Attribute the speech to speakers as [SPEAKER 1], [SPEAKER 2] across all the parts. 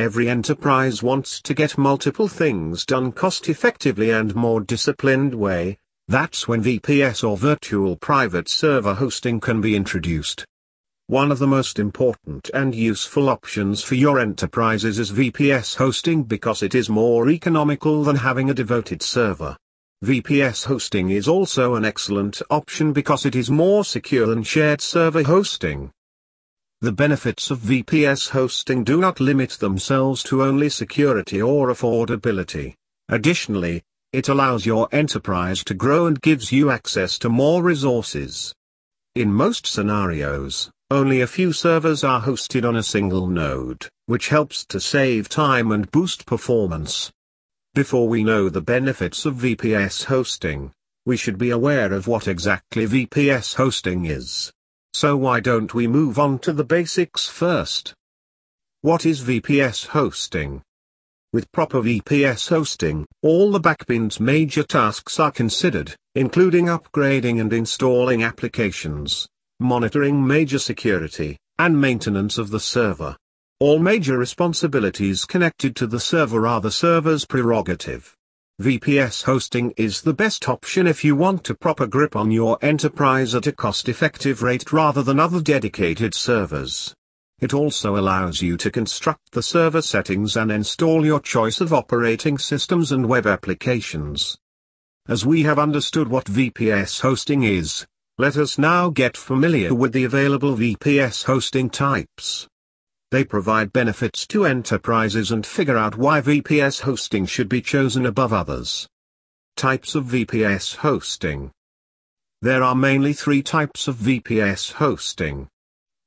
[SPEAKER 1] Every enterprise wants to get multiple things done cost effectively and more disciplined way, that's when VPS or virtual private server hosting can be introduced. One of the most important and useful options for your enterprises is VPS hosting because it is more economical than having a devoted server. VPS hosting is also an excellent option because it is more secure than shared server hosting. The benefits of VPS hosting do not limit themselves to only security or affordability. Additionally, it allows your enterprise to grow and gives you access to more resources. In most scenarios, only a few servers are hosted on a single node, which helps to save time and boost performance. Before we know the benefits of VPS hosting, we should be aware of what exactly VPS hosting is. So why don't we move on to the basics first? What is VPS hosting? With proper VPS hosting, all the backend's major tasks are considered, including upgrading and installing applications, monitoring major security, and maintenance of the server. All major responsibilities connected to the server are the server's prerogative. VPS hosting is the best option if you want a proper grip on your enterprise at a cost-effective rate rather than other dedicated servers. It also allows you to construct the server settings and install your choice of operating systems and web applications. As we have understood what VPS hosting is, let us now get familiar with the available VPS hosting types. They provide benefits to enterprises and figure out why VPS hosting should be chosen above others. Types of VPS hosting. There are mainly three types of VPS hosting.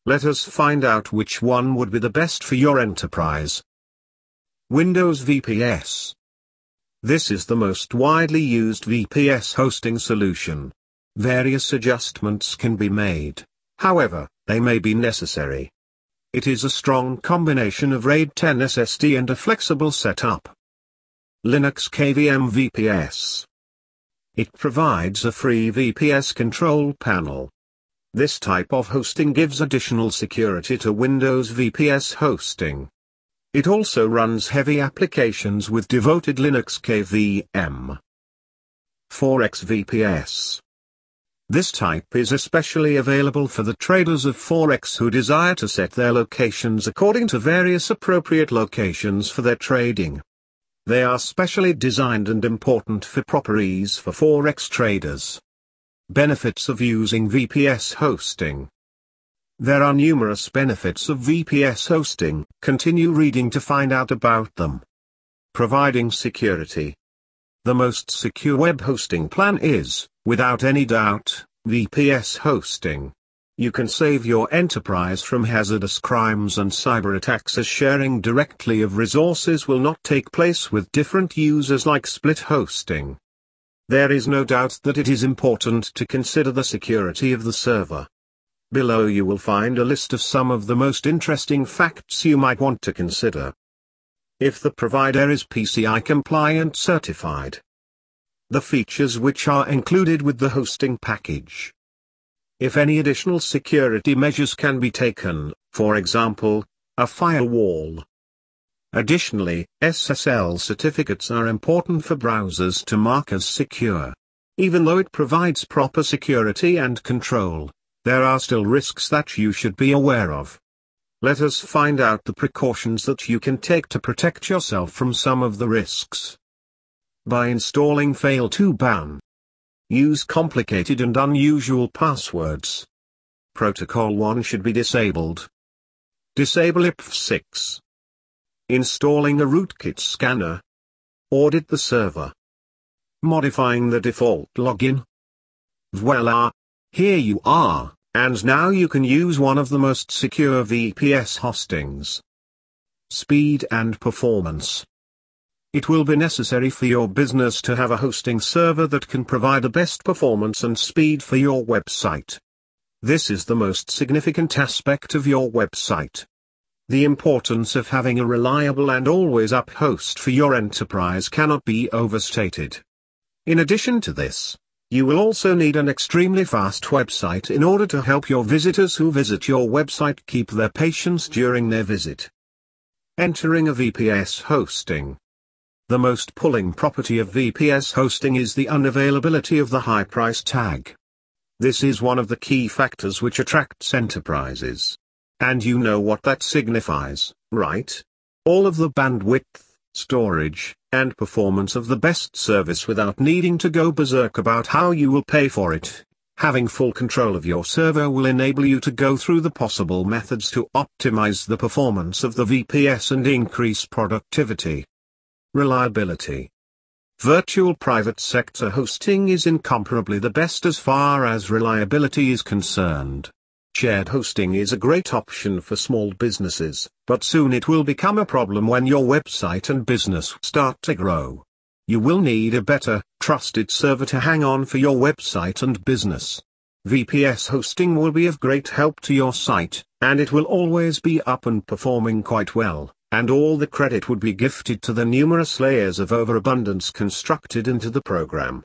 [SPEAKER 1] Let us find out which one would be the best for your enterprise. Windows VPS. This is the most widely used VPS hosting solution. Various adjustments can be made, however, they may be necessary. It is a strong combination of RAID 10 SSD and a flexible setup. Linux KVM VPS. It provides a free VPS control panel. This type of hosting gives additional security to Windows VPS hosting. It also runs heavy applications with devoted Linux KVM. Forex VPS. This type is especially available for the traders of Forex who desire to set their locations according to various appropriate locations for their trading. They are specially designed and important for proper ease for Forex traders. Benefits of using VPS hosting. There are numerous benefits of VPS hosting, continue reading to find out about them. Providing security. The most secure web hosting plan is, without any doubt, VPS hosting. You can save your enterprise from hazardous crimes and cyber attacks as sharing directly of resources will not take place with different users like split hosting. There is no doubt that it is important to consider the security of the server. Below you will find a list of some of the most interesting facts you might want to consider. If the provider is PCI compliant certified. The features which are included with the hosting package. If any additional security measures can be taken, for example, a firewall, Additionally, SSL certificates are important for browsers to mark as secure. Even though it provides proper security and control, there are still risks that you should be aware of. Let us find out the precautions that you can take to protect yourself from some of the risks. By installing Fail2Ban. Use complicated and unusual passwords. Protocol 1 should be disabled. Disable IPv6. Installing a rootkit scanner. Audit the server. Modifying the default login. Voila! Here you are, and now you can use one of the most secure VPS hostings. Speed and performance. It will be necessary for your business to have a hosting server that can provide the best performance and speed for your website. This is the most significant aspect of your website. The importance of having a reliable and always up host for your enterprise cannot be overstated. In addition to this, you will also need an extremely fast website in order to help your visitors who visit your website keep their patience during their visit. Entering a VPS hosting. The most pulling property of VPS hosting is the unavailability of the high price tag. This is one of the key factors which attracts enterprises. And you know what that signifies, right? All of the bandwidth, storage, and performance of the best service without needing to go berserk about how you will pay for it. Having full control of your server will enable you to go through the possible methods to optimize the performance of the VPS and increase productivity. Reliability. Virtual private sector hosting is incomparably the best as far as reliability is concerned. Shared hosting is a great option for small businesses, but soon it will become a problem when your website and business start to grow. You will need a better, trusted server to hang on for your website and business. VPS hosting will be of great help to your site, and it will always be up and performing quite well, and all the credit would be gifted to the numerous layers of overabundance constructed into the program.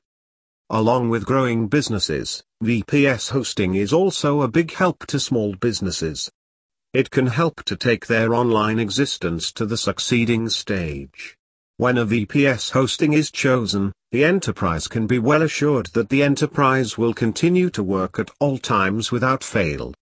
[SPEAKER 1] Along with growing businesses, VPS hosting is also a big help to small businesses. It can help to take their online existence to the succeeding stage. When a VPS hosting is chosen, the enterprise can be well assured that the enterprise will continue to work at all times without fail.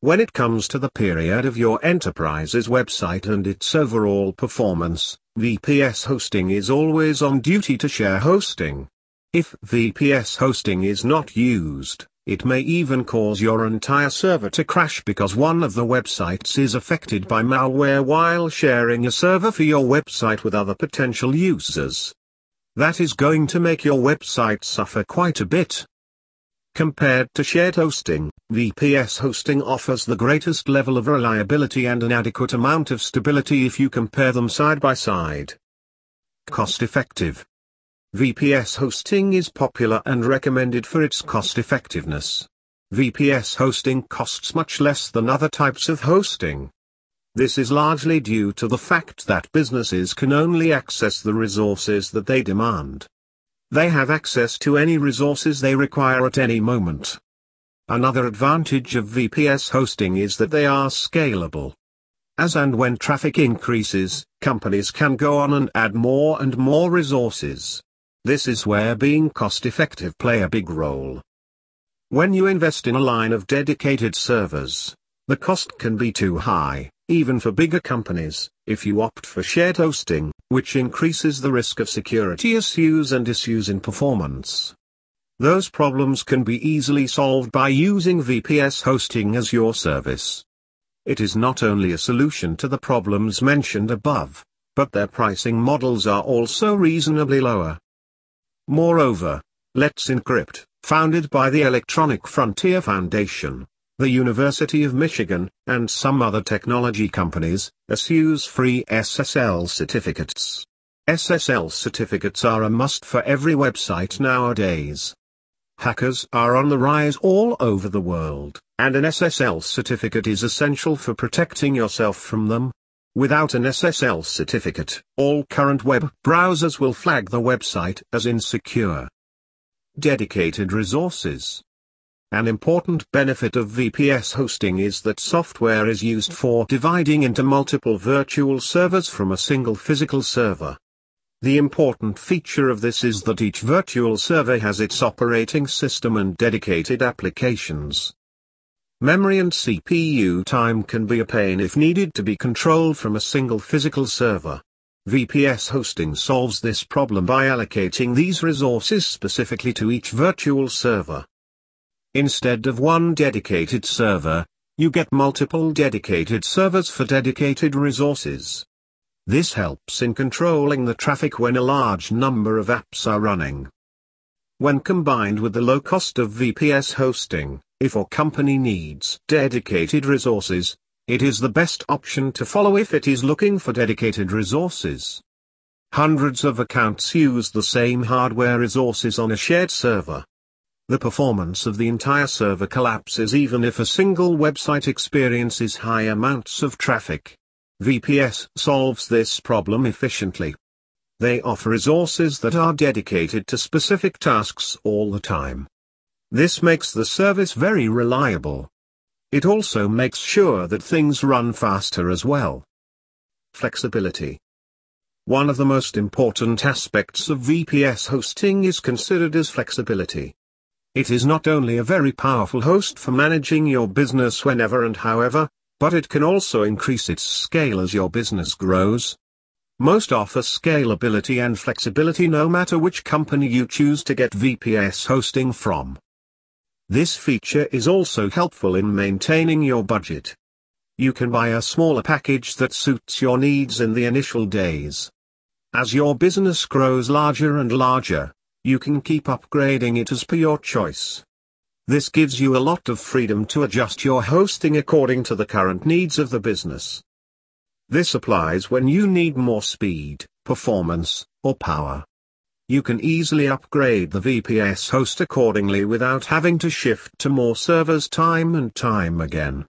[SPEAKER 1] When it comes to the period of your enterprise's website and its overall performance, VPS hosting is always on duty to share hosting. If VPS hosting is not used, it may even cause your entire server to crash because one of the websites is affected by malware while sharing a server for your website with other potential users. That is going to make your website suffer quite a bit. Compared to shared hosting, VPS hosting offers the greatest level of reliability and an adequate amount of stability if you compare them side by side. Cost effective. VPS hosting is popular and recommended for its cost effectiveness. VPS hosting costs much less than other types of hosting. This is largely due to the fact that businesses can only access the resources that they demand. They have access to any resources they require at any moment. Another advantage of VPS hosting is that they are scalable. As and when traffic increases, companies can go on and add more and more resources. This is where being cost-effective play a big role. When you invest in a line of dedicated servers, the cost can be too high, even for bigger companies, if you opt for shared hosting, which increases the risk of security issues and issues in performance. Those problems can be easily solved by using VPS hosting as your service. It is not only a solution to the problems mentioned above, but their pricing models are also reasonably lower. Moreover, Let's Encrypt, founded by the Electronic Frontier Foundation, the University of Michigan, and some other technology companies, issues free SSL certificates. SSL certificates are a must for every website nowadays. Hackers are on the rise all over the world, and an SSL certificate is essential for protecting yourself from them. Without an SSL certificate, all current web browsers will flag the website as insecure. Dedicated resources. An important benefit of VPS hosting is that software is used for dividing into multiple virtual servers from a single physical server. The important feature of this is that each virtual server has its operating system and dedicated applications. Memory and CPU time can be a pain if needed to be controlled from a single physical server. VPS hosting solves this problem by allocating these resources specifically to each virtual server. Instead of one dedicated server, you get multiple dedicated servers for dedicated resources. This helps in controlling the traffic when a large number of apps are running. When combined with the low cost of VPS hosting, if a company needs dedicated resources, it is the best option to follow if it is looking for dedicated resources. Hundreds of accounts use the same hardware resources on a shared server. The performance of the entire server collapses even if a single website experiences high amounts of traffic. VPS solves this problem efficiently. They offer resources that are dedicated to specific tasks all the time. This makes the service very reliable. It also makes sure that things run faster as well. Flexibility. One of the most important aspects of VPS hosting is considered as flexibility. It is not only a very powerful host for managing your business whenever and however, but it can also increase its scale as your business grows. Most offer scalability and flexibility no matter which company you choose to get VPS hosting from. This feature is also helpful in maintaining your budget. You can buy a smaller package that suits your needs in the initial days. As your business grows larger and larger, you can keep upgrading it as per your choice. This gives you a lot of freedom to adjust your hosting according to the current needs of the business. This applies when you need more speed, performance, or power. You can easily upgrade the VPS host accordingly without having to shift to more servers time and time again.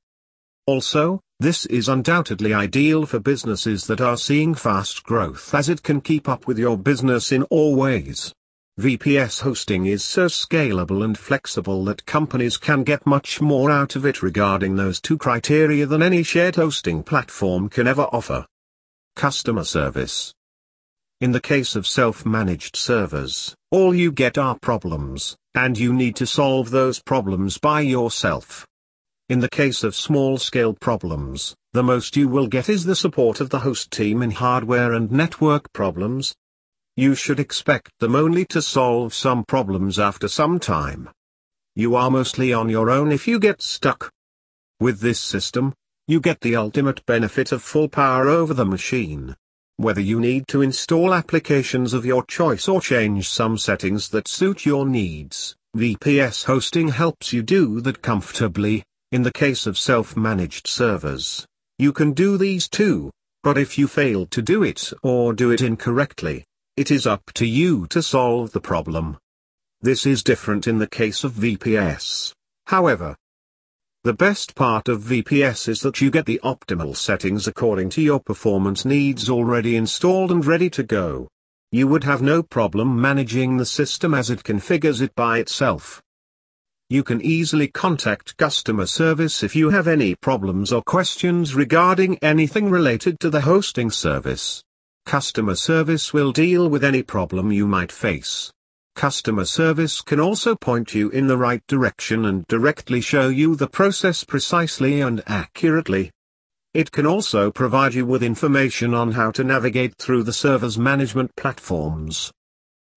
[SPEAKER 1] Also, this is undoubtedly ideal for businesses that are seeing fast growth as it can keep up with your business in all ways. VPS hosting is so scalable and flexible that companies can get much more out of it regarding those two criteria than any shared hosting platform can ever offer. Customer service. In the case of self-managed servers, all you get are problems, and you need to solve those problems by yourself. In the case of small-scale problems, the most you will get is the support of the host team in hardware and network problems. You should expect them only to solve some problems after some time. You are mostly on your own if you get stuck. With this system, you get the ultimate benefit of full power over the machine. Whether you need to install applications of your choice or change some settings that suit your needs, VPS hosting helps you do that comfortably, in the case of self-managed servers, you can do these too, but if you fail to do it or do it incorrectly, it is up to you to solve the problem. This is different in the case of VPS, however. The best part of VPS is that you get the optimal settings according to your performance needs already installed and ready to go. You would have no problem managing the system as it configures it by itself. You can easily contact customer service if you have any problems or questions regarding anything related to the hosting service. Customer service will deal with any problem you might face. Customer service can also point you in the right direction and directly show you the process precisely and accurately. It can also provide you with information on how to navigate through the server's management platforms.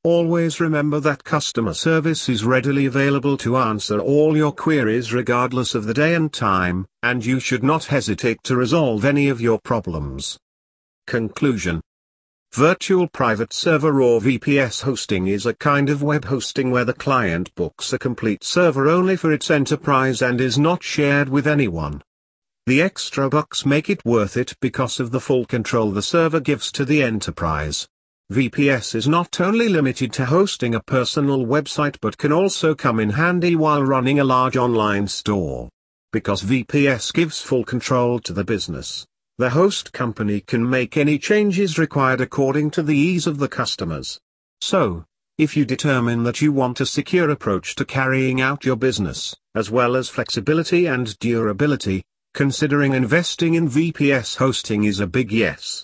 [SPEAKER 1] Always remember that customer service is readily available to answer all your queries regardless of the day and time, and you should not hesitate to resolve any of your problems. Conclusion Virtual Private Server or VPS hosting is a kind of web hosting where the client books a complete server only for its enterprise and is not shared with anyone. The extra bucks make it worth it because of the full control the server gives to the enterprise. VPS is not only limited to hosting a personal website but can also come in handy while running a large online store. Because VPS gives full control to the business, the host company can make any changes required according to the ease of the customers. So, if you determine that you want a secure approach to carrying out your business, as well as flexibility and durability, considering investing in VPS hosting is a big yes.